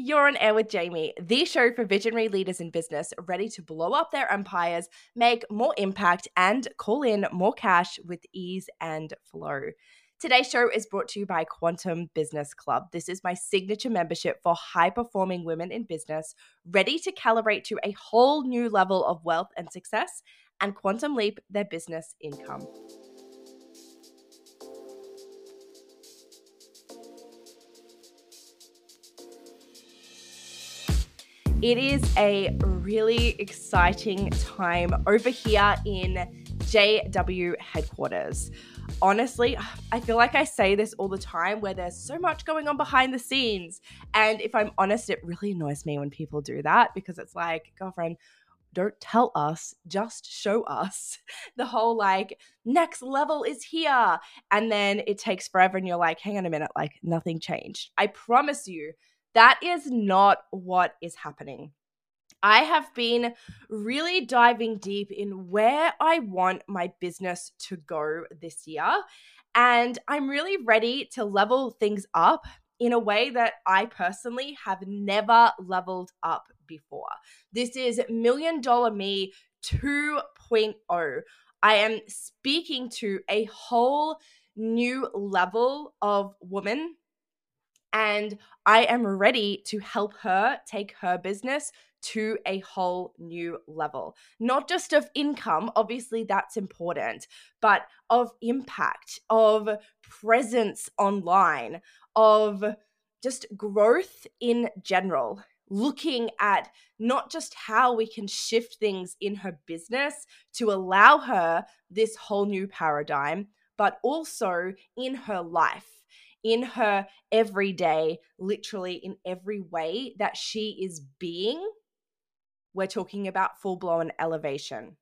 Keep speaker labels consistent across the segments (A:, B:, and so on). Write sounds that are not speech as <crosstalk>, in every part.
A: You're on air with Jamie, the show for visionary leaders in business ready to blow up their empires, make more impact, and call in more cash with ease and flow. Today's show is brought to you by Quantum Business Club. This is my signature membership for high performing women in business ready to calibrate to a whole new level of wealth and success and quantum leap their business income. It is a really exciting time over here in JW headquarters. Honestly, I feel like I say this all the time where there's so much going on behind the scenes. And if I'm honest, it really annoys me when people do that because it's like, girlfriend, don't tell us, just show us. <laughs> The whole like next level is here. And then it takes forever and you're like, hang on a minute, like nothing changed. I promise you, that is not what is happening. I have been really diving deep in where I want my business to go this year. And I'm really ready to level things up in a way that I personally have never leveled up before. This is Million Dollar Me 2.0. I am speaking to a whole new level of woman and I am ready to help her take her business to a whole new level. Not just of income, obviously that's important, but of impact, of presence online, of just growth in general. Looking at not just how we can shift things in her business to allow her this whole new paradigm, but also in her life in her everyday, literally in every way that she is being. We're talking about full blown elevation.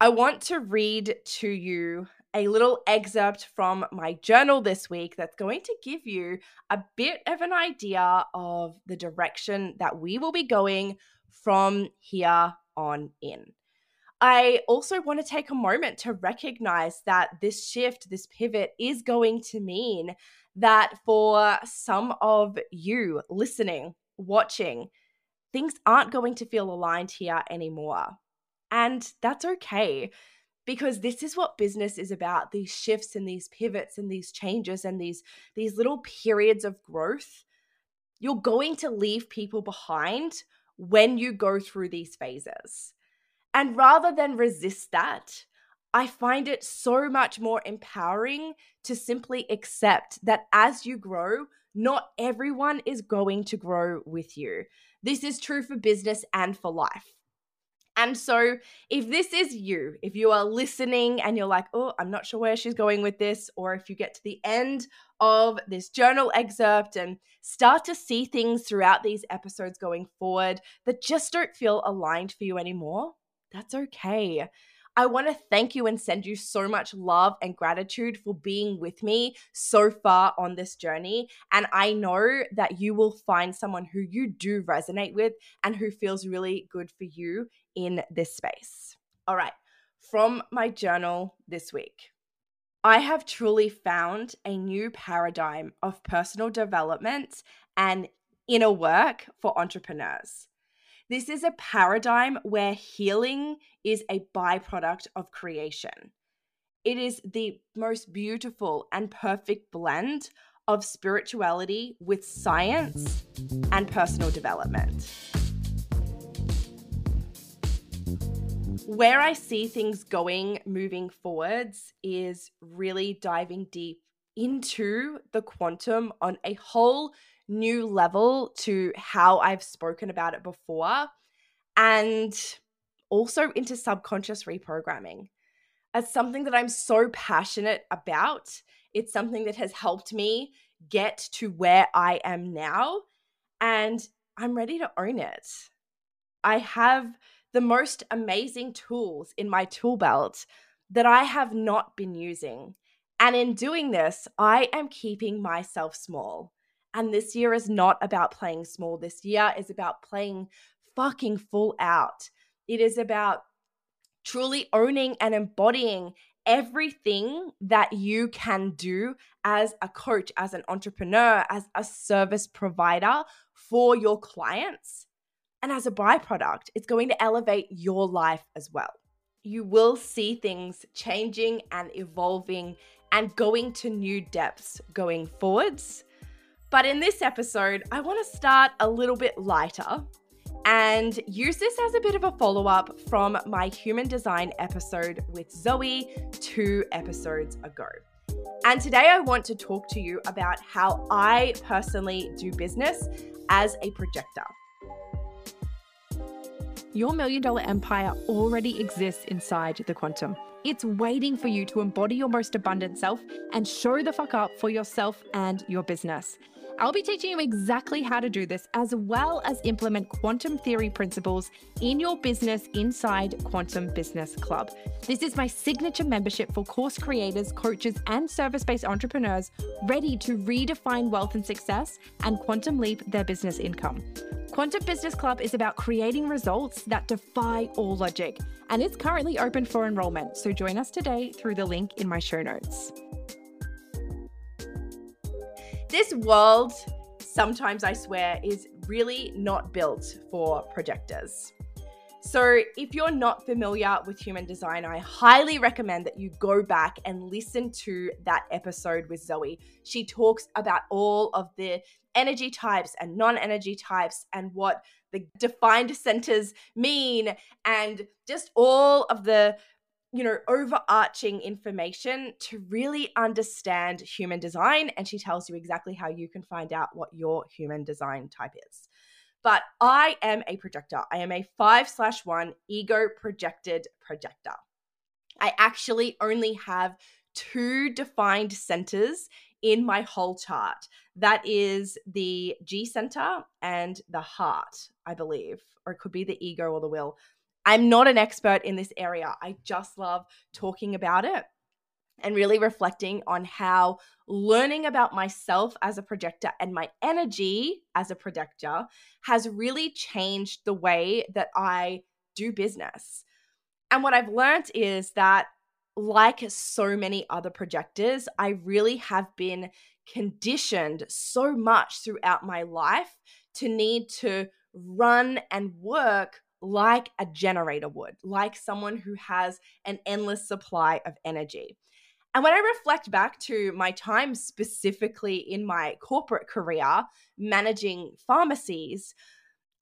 A: I want to read to you a little excerpt from my journal this week that's going to give you a bit of an idea of the direction that we will be going from here on in. I also want to take a moment to recognize that this shift, this pivot is going to mean that for some of you listening, watching, things aren't going to feel aligned here anymore. And that's okay because this is what business is about these shifts and these pivots and these changes and these these little periods of growth you're going to leave people behind when you go through these phases and rather than resist that, I find it so much more empowering to simply accept that as you grow, not everyone is going to grow with you. This is true for business and for life. And so, if this is you, if you are listening and you're like, oh, I'm not sure where she's going with this, or if you get to the end of this journal excerpt and start to see things throughout these episodes going forward that just don't feel aligned for you anymore, that's okay. I want to thank you and send you so much love and gratitude for being with me so far on this journey. And I know that you will find someone who you do resonate with and who feels really good for you in this space. All right, from my journal this week. I have truly found a new paradigm of personal development and inner work for entrepreneurs. This is a paradigm where healing is a byproduct of creation. It is the most beautiful and perfect blend of spirituality with science and personal development. Where I see things going moving forwards is really diving deep into the quantum on a whole new level to how I've spoken about it before and also into subconscious reprogramming. As something that I'm so passionate about, it's something that has helped me get to where I am now, and I'm ready to own it. I have the most amazing tools in my tool belt that I have not been using. And in doing this, I am keeping myself small. And this year is not about playing small. This year is about playing fucking full out. It is about truly owning and embodying everything that you can do as a coach, as an entrepreneur, as a service provider for your clients. And as a byproduct, it's going to elevate your life as well. You will see things changing and evolving and going to new depths going forwards. But in this episode, I want to start a little bit lighter and use this as a bit of a follow up from my human design episode with Zoe two episodes ago. And today I want to talk to you about how I personally do business as a projector.
B: Your million dollar empire already exists inside the quantum. It's waiting for you to embody your most abundant self and show the fuck up for yourself and your business. I'll be teaching you exactly how to do this, as well as implement quantum theory principles in your business inside Quantum Business Club. This is my signature membership for course creators, coaches, and service based entrepreneurs ready to redefine wealth and success and quantum leap their business income. Quantum Business Club is about creating results that defy all logic, and it's currently open for enrollment. So join us today through the link in my show notes.
A: This world, sometimes I swear, is really not built for projectors. So, if you're not familiar with human design, I highly recommend that you go back and listen to that episode with Zoe. She talks about all of the energy types and non energy types and what the defined centers mean, and just all of the you know, overarching information to really understand human design. And she tells you exactly how you can find out what your human design type is. But I am a projector. I am a five slash one ego projected projector. I actually only have two defined centers in my whole chart. That is the G center and the heart, I believe, or it could be the ego or the will. I'm not an expert in this area. I just love talking about it and really reflecting on how learning about myself as a projector and my energy as a projector has really changed the way that I do business. And what I've learned is that, like so many other projectors, I really have been conditioned so much throughout my life to need to run and work like a generator would, like someone who has an endless supply of energy. And when I reflect back to my time specifically in my corporate career managing pharmacies,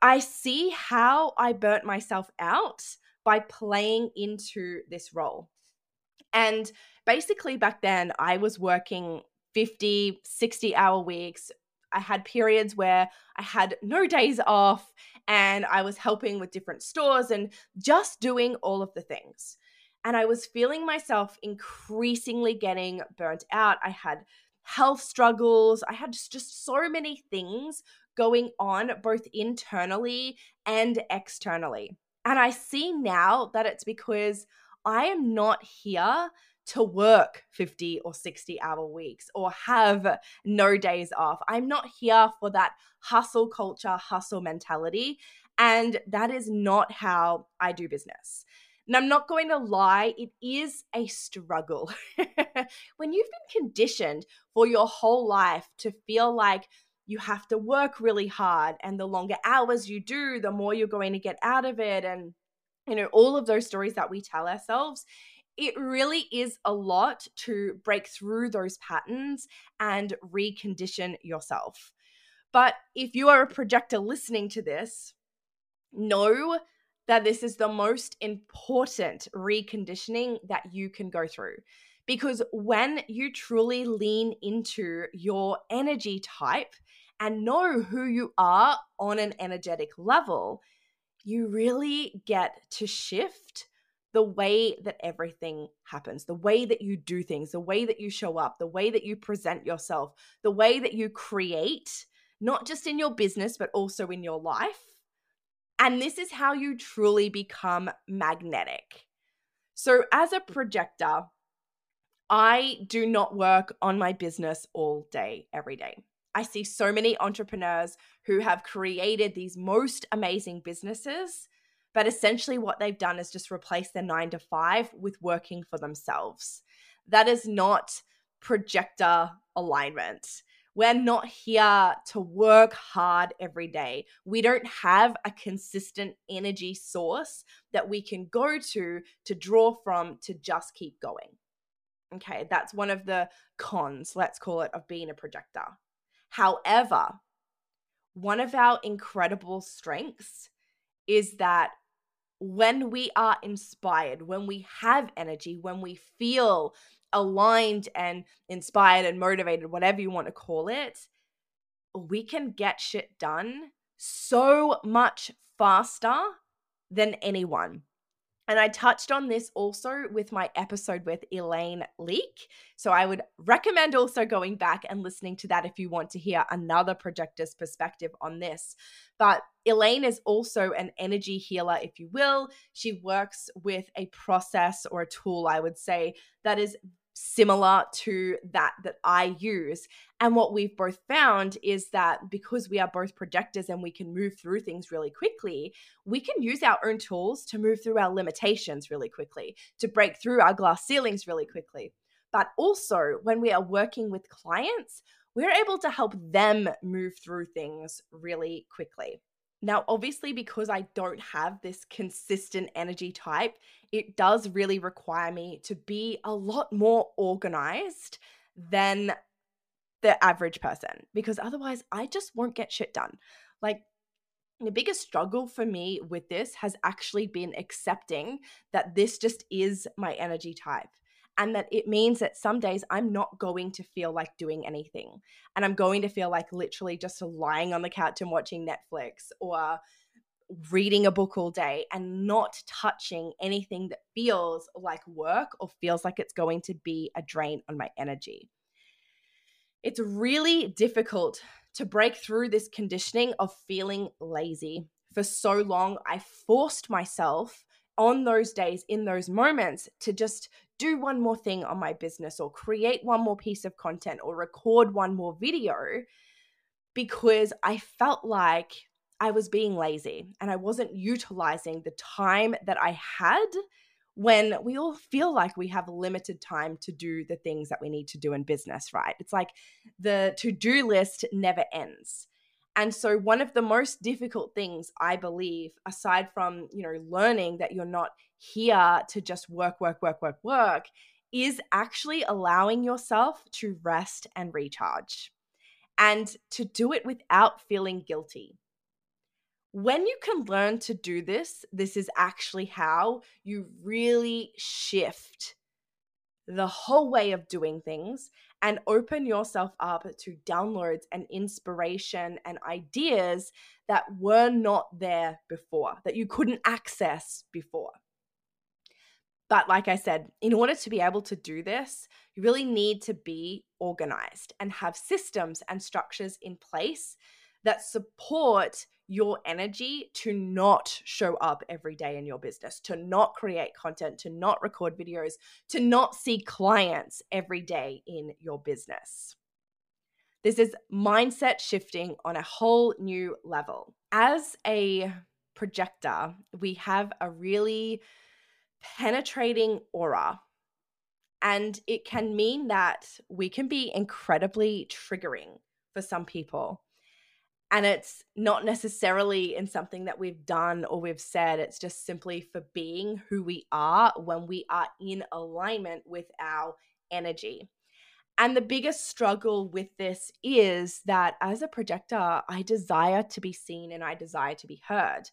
A: I see how I burnt myself out by playing into this role. And basically, back then, I was working 50, 60 hour weeks, I had periods where I had no days off and I was helping with different stores and just doing all of the things. And I was feeling myself increasingly getting burnt out. I had health struggles. I had just so many things going on, both internally and externally. And I see now that it's because I am not here to work 50 or 60 hour weeks or have no days off. I'm not here for that hustle culture, hustle mentality. And that is not how I do business. And I'm not going to lie, it is a struggle. <laughs> when you've been conditioned for your whole life to feel like you have to work really hard, and the longer hours you do, the more you're going to get out of it. And, you know, all of those stories that we tell ourselves, it really is a lot to break through those patterns and recondition yourself. But if you are a projector listening to this, know that this is the most important reconditioning that you can go through. Because when you truly lean into your energy type and know who you are on an energetic level, you really get to shift the way that everything happens, the way that you do things, the way that you show up, the way that you present yourself, the way that you create, not just in your business, but also in your life. And this is how you truly become magnetic. So, as a projector, I do not work on my business all day, every day. I see so many entrepreneurs who have created these most amazing businesses but essentially, what they've done is just replace their nine to five with working for themselves. That is not projector alignment. We're not here to work hard every day. We don't have a consistent energy source that we can go to to draw from to just keep going. Okay, that's one of the cons, let's call it, of being a projector. However, one of our incredible strengths is that when we are inspired, when we have energy, when we feel aligned and inspired and motivated, whatever you want to call it, we can get shit done so much faster than anyone. And I touched on this also with my episode with Elaine Leek. So I would recommend also going back and listening to that if you want to hear another projector's perspective on this. But Elaine is also an energy healer, if you will. She works with a process or a tool, I would say, that is similar to that that I use. And what we've both found is that because we are both projectors and we can move through things really quickly, we can use our own tools to move through our limitations really quickly, to break through our glass ceilings really quickly. But also, when we are working with clients, we're able to help them move through things really quickly. Now, obviously, because I don't have this consistent energy type, it does really require me to be a lot more organized than the average person because otherwise I just won't get shit done. Like, the biggest struggle for me with this has actually been accepting that this just is my energy type and that it means that some days I'm not going to feel like doing anything. And I'm going to feel like literally just lying on the couch and watching Netflix or reading a book all day and not touching anything that feels like work or feels like it's going to be a drain on my energy. It's really difficult to break through this conditioning of feeling lazy. For so long, I forced myself on those days, in those moments, to just do one more thing on my business or create one more piece of content or record one more video because I felt like I was being lazy and I wasn't utilizing the time that I had when we all feel like we have limited time to do the things that we need to do in business, right? It's like the to do list never ends. And so one of the most difficult things I believe aside from, you know, learning that you're not here to just work work work work work is actually allowing yourself to rest and recharge and to do it without feeling guilty. When you can learn to do this, this is actually how you really shift the whole way of doing things and open yourself up to downloads and inspiration and ideas that were not there before, that you couldn't access before. But like I said, in order to be able to do this, you really need to be organized and have systems and structures in place that support your energy to not show up every day in your business, to not create content, to not record videos, to not see clients every day in your business. This is mindset shifting on a whole new level. As a projector, we have a really penetrating aura. And it can mean that we can be incredibly triggering for some people and it's not necessarily in something that we've done or we've said it's just simply for being who we are when we are in alignment with our energy. And the biggest struggle with this is that as a projector i desire to be seen and i desire to be heard.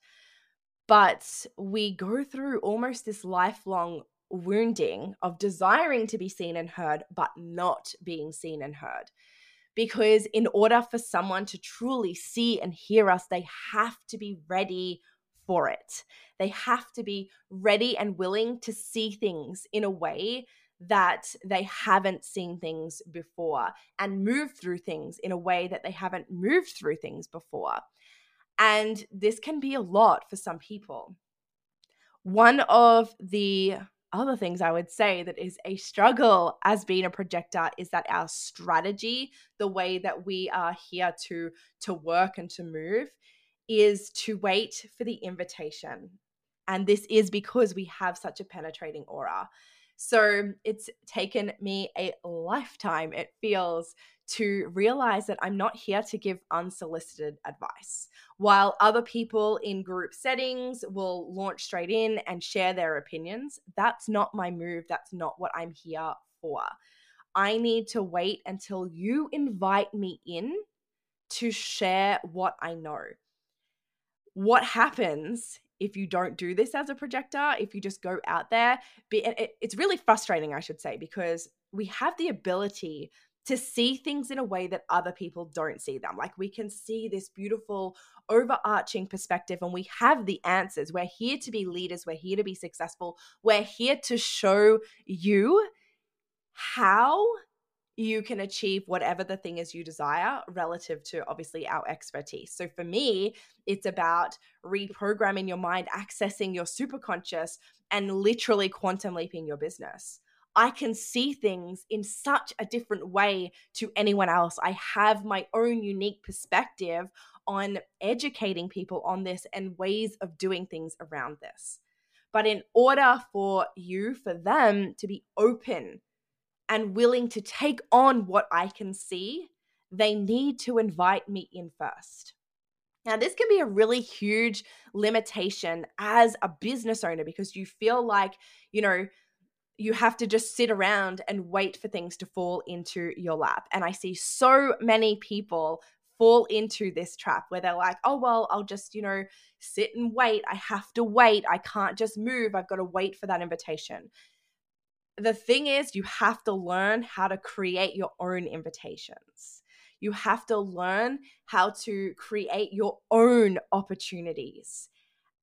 A: But we go through almost this lifelong wounding of desiring to be seen and heard but not being seen and heard because in order for someone to truly see and hear us, they have to be ready for it. They have to be ready and willing to see things in a way that they haven't seen things before and move through things in a way that they haven't moved through things before. And this can be a lot for some people. One of the other things I would say that is a struggle as being a projector is that our strategy, the way that we are here to to work and to move is to wait for the invitation. And this is because we have such a penetrating aura. So it's taken me a lifetime, it feels, to realize that I'm not here to give unsolicited advice. While other people in group settings will launch straight in and share their opinions, that's not my move. That's not what I'm here for. I need to wait until you invite me in to share what I know. What happens if you don't do this as a projector, if you just go out there? It's really frustrating, I should say, because we have the ability to see things in a way that other people don't see them. Like we can see this beautiful overarching perspective and we have the answers. We're here to be leaders, we're here to be successful, we're here to show you how you can achieve whatever the thing is you desire relative to obviously our expertise. So for me, it's about reprogramming your mind, accessing your superconscious, and literally quantum leaping your business. I can see things in such a different way to anyone else. I have my own unique perspective on educating people on this and ways of doing things around this. But in order for you, for them to be open and willing to take on what I can see, they need to invite me in first. Now, this can be a really huge limitation as a business owner because you feel like, you know, you have to just sit around and wait for things to fall into your lap. And I see so many people fall into this trap where they're like, oh, well, I'll just, you know, sit and wait. I have to wait. I can't just move. I've got to wait for that invitation the thing is, you have to learn how to create your own invitations. You have to learn how to create your own opportunities.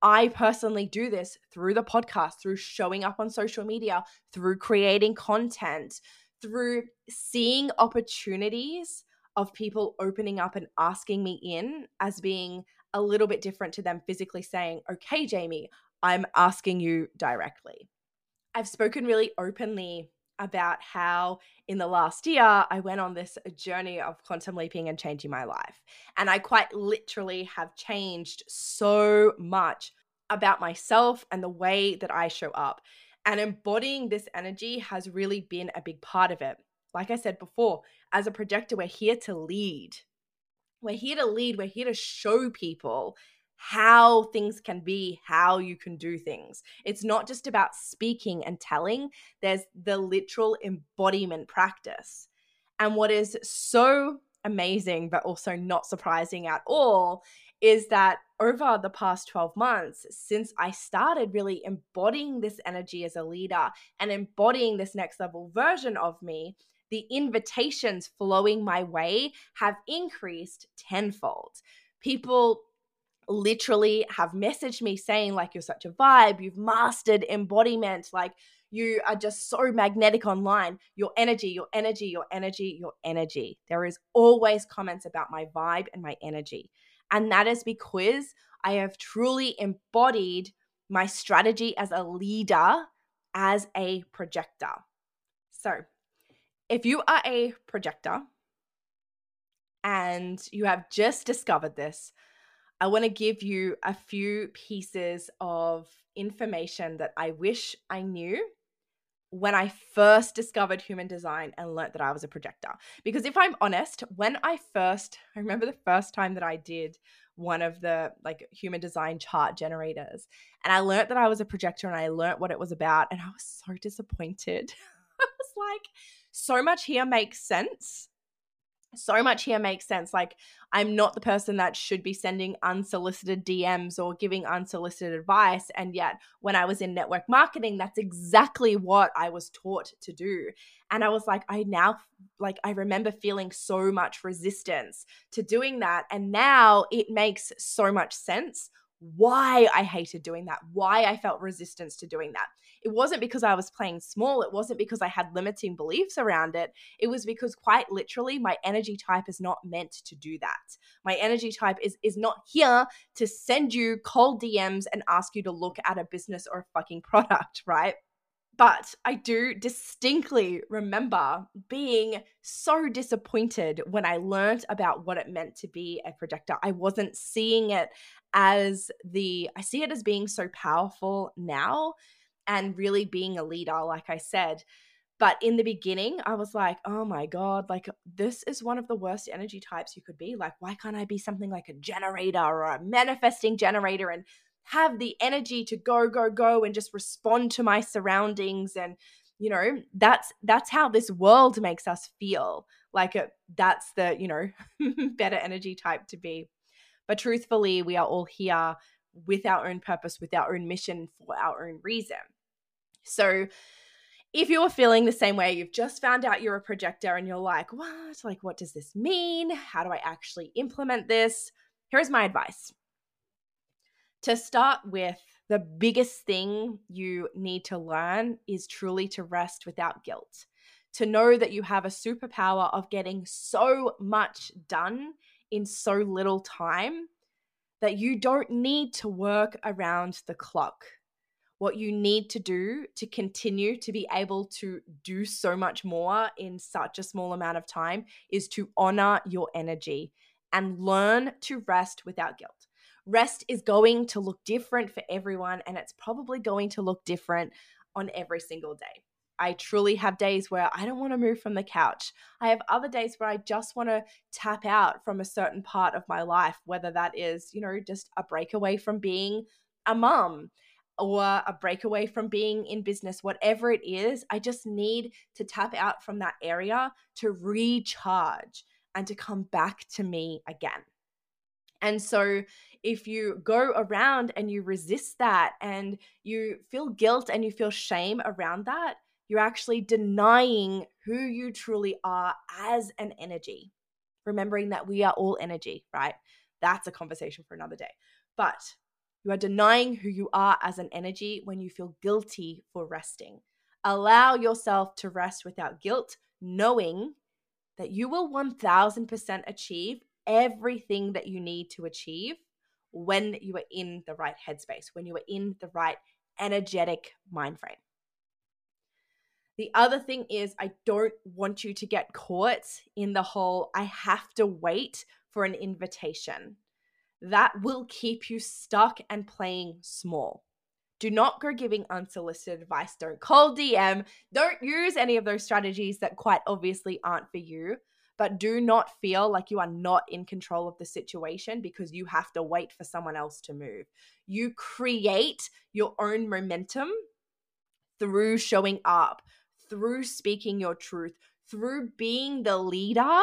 A: I personally do this through the podcast, through showing up on social media, through creating content, through seeing opportunities of people opening up and asking me in as being a little bit different to them physically saying, okay, Jamie, I'm asking you directly. I've spoken really openly about how in the last year I went on this uh, journey of quantum leaping and changing my life. And I quite literally have changed so much about myself and the way that I show up. And embodying this energy has really been a big part of it. Like I said before, as a projector, we're here to lead. We're here to lead, we're here to show people how things can be, how you can do things. It's not just about speaking and telling, there's the literal embodiment practice. And what is so amazing, but also not surprising at all, is that over the past 12 months, since I started really embodying this energy as a leader and embodying this next level version of me, the invitations flowing my way have increased tenfold. People literally have messaged me saying like you're such a vibe you've mastered embodiment like you are just so magnetic online. Your energy your energy your energy your energy. There is always comments about my vibe and my energy and that is because i have truly embodied my strategy as a leader as a projector. So if you are a projector and you have just discovered this I want to give you a few pieces of information that I wish I knew when I first discovered human design and learned that I was a projector. Because if I'm honest, when I first, <laughs> I remember the first time that I did one of the like human design chart generators and I learned that I was a projector and I learned what it was about and I was so disappointed. <laughs> I was like, so much here makes sense so much here makes sense. Like, I'm not the person that should be sending unsolicited DMs or giving unsolicited advice. And yet, when I was in network marketing, that's exactly what I was taught to do. And I was like, I now, like, I remember feeling so much resistance to doing that. And now it makes so much sense why I hated doing that, why I felt resistance to doing that. It wasn't because I was playing small, it wasn't because I had limiting beliefs around it. It was because quite literally my energy type is not meant to do that. My energy type is is not here to send you cold DMs and ask you to look at a business or a fucking <laughs> product, right? But I do distinctly remember being so disappointed when I learned about what it meant to be a projector. I wasn't seeing it as the, I see it as being so powerful now. and really being a leader, like I said. But in the beginning, I was like, oh my God, like this is one of the worst energy types you could be. Like, why can't I be something like a generator or a manifesting generator and have the energy to go, go, go and just respond to my surroundings? And, you know, that's that's how this world makes us feel. Like a, that's the, you know, <laughs> better energy type to be. But truthfully, we are all here with our own purpose, with our own mission, for our own reason. So, if you're feeling the same way, you've just found out you're a projector and you're like, what? Like, what does this mean? How do I actually implement this? Here's my advice. To start with, the biggest thing you need to learn is truly to rest without guilt. To know that you have a superpower of getting so much done in so little time that you don't need to work around the clock what you need to do to continue to be able to do so much more in such a small amount of time is to honor your energy and learn to rest without guilt. Rest is going to look different for everyone, and it's probably going to look different on every single day. I truly have days where I don't want to move from the couch. I have other days where I just want to tap out from a certain part of my life, whether that is, you know, just a breakaway from being a mum or a breakaway from being in business, whatever it is, I just need to tap out from that area to recharge and to come back to me again. And so, if you go around and you resist that and you feel guilt and you feel shame around that, you're actually denying who you truly are as an energy. Remembering that we are all energy, right? That's a conversation for another day. But you are denying who you are as an energy when you feel guilty for resting. Allow yourself to rest without guilt, knowing that you will 1000% achieve everything that you need to achieve when you are in the right headspace, when you are in the right energetic mind frame. The other thing is, I don't want you to get caught in the whole I have to wait for an invitation that will keep you stuck and playing small. Do not go giving unsolicited advice. Don't call DM. Don't use any of those strategies that quite obviously aren't for you. But do not feel like you are not in control of the situation because you have to wait for someone else to move. You create your own momentum through showing up, through speaking your truth, through being the leader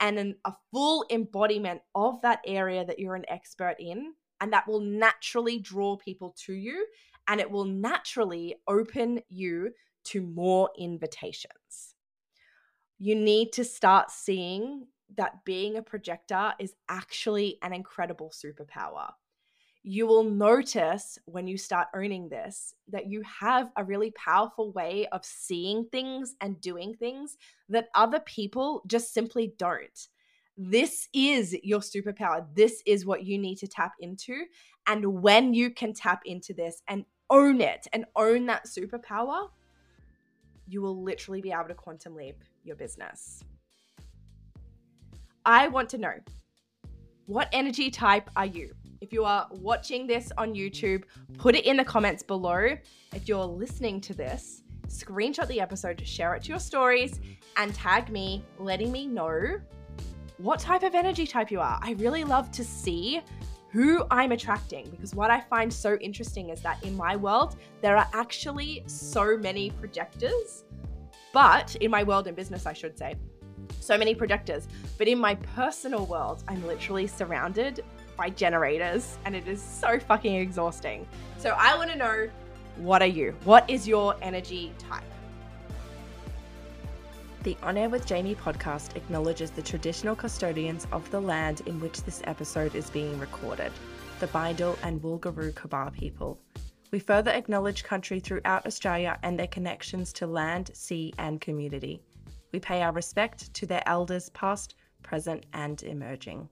A: and an, a full embodiment of that area that you're an expert in. And that will naturally draw people to you and it will naturally open you to more invitations. You need to start seeing that being a projector is actually an incredible superpower you will notice when you start owning this that you have a really powerful way of seeing things and doing things that other people just simply don't. This is your superpower. This is what you need to tap into. And when you can tap into this and own it and own that superpower, you will literally be able to quantum leap your business. I want to know what energy type are you? If you are watching this on YouTube, put it in the comments below. If you're listening to this, screenshot the episode, share it to your stories, and tag me, letting me know what type of energy type you are. I really love to see who I'm attracting because what I find so interesting is that in my world, there are actually so many projectors, but in my world in business, I should say, so many projectors. But in my personal world, I'm literally surrounded by generators and it is so fucking exhausting. So I want to know what are you? What is your energy type? The On Air with Jamie podcast acknowledges the traditional custodians of the land in which this episode is being recorded, the Bindal and Wulgurukaba people. We further acknowledge country throughout Australia and their connections to land, sea, and community. We pay our respect to their elders, past, present, and emerging.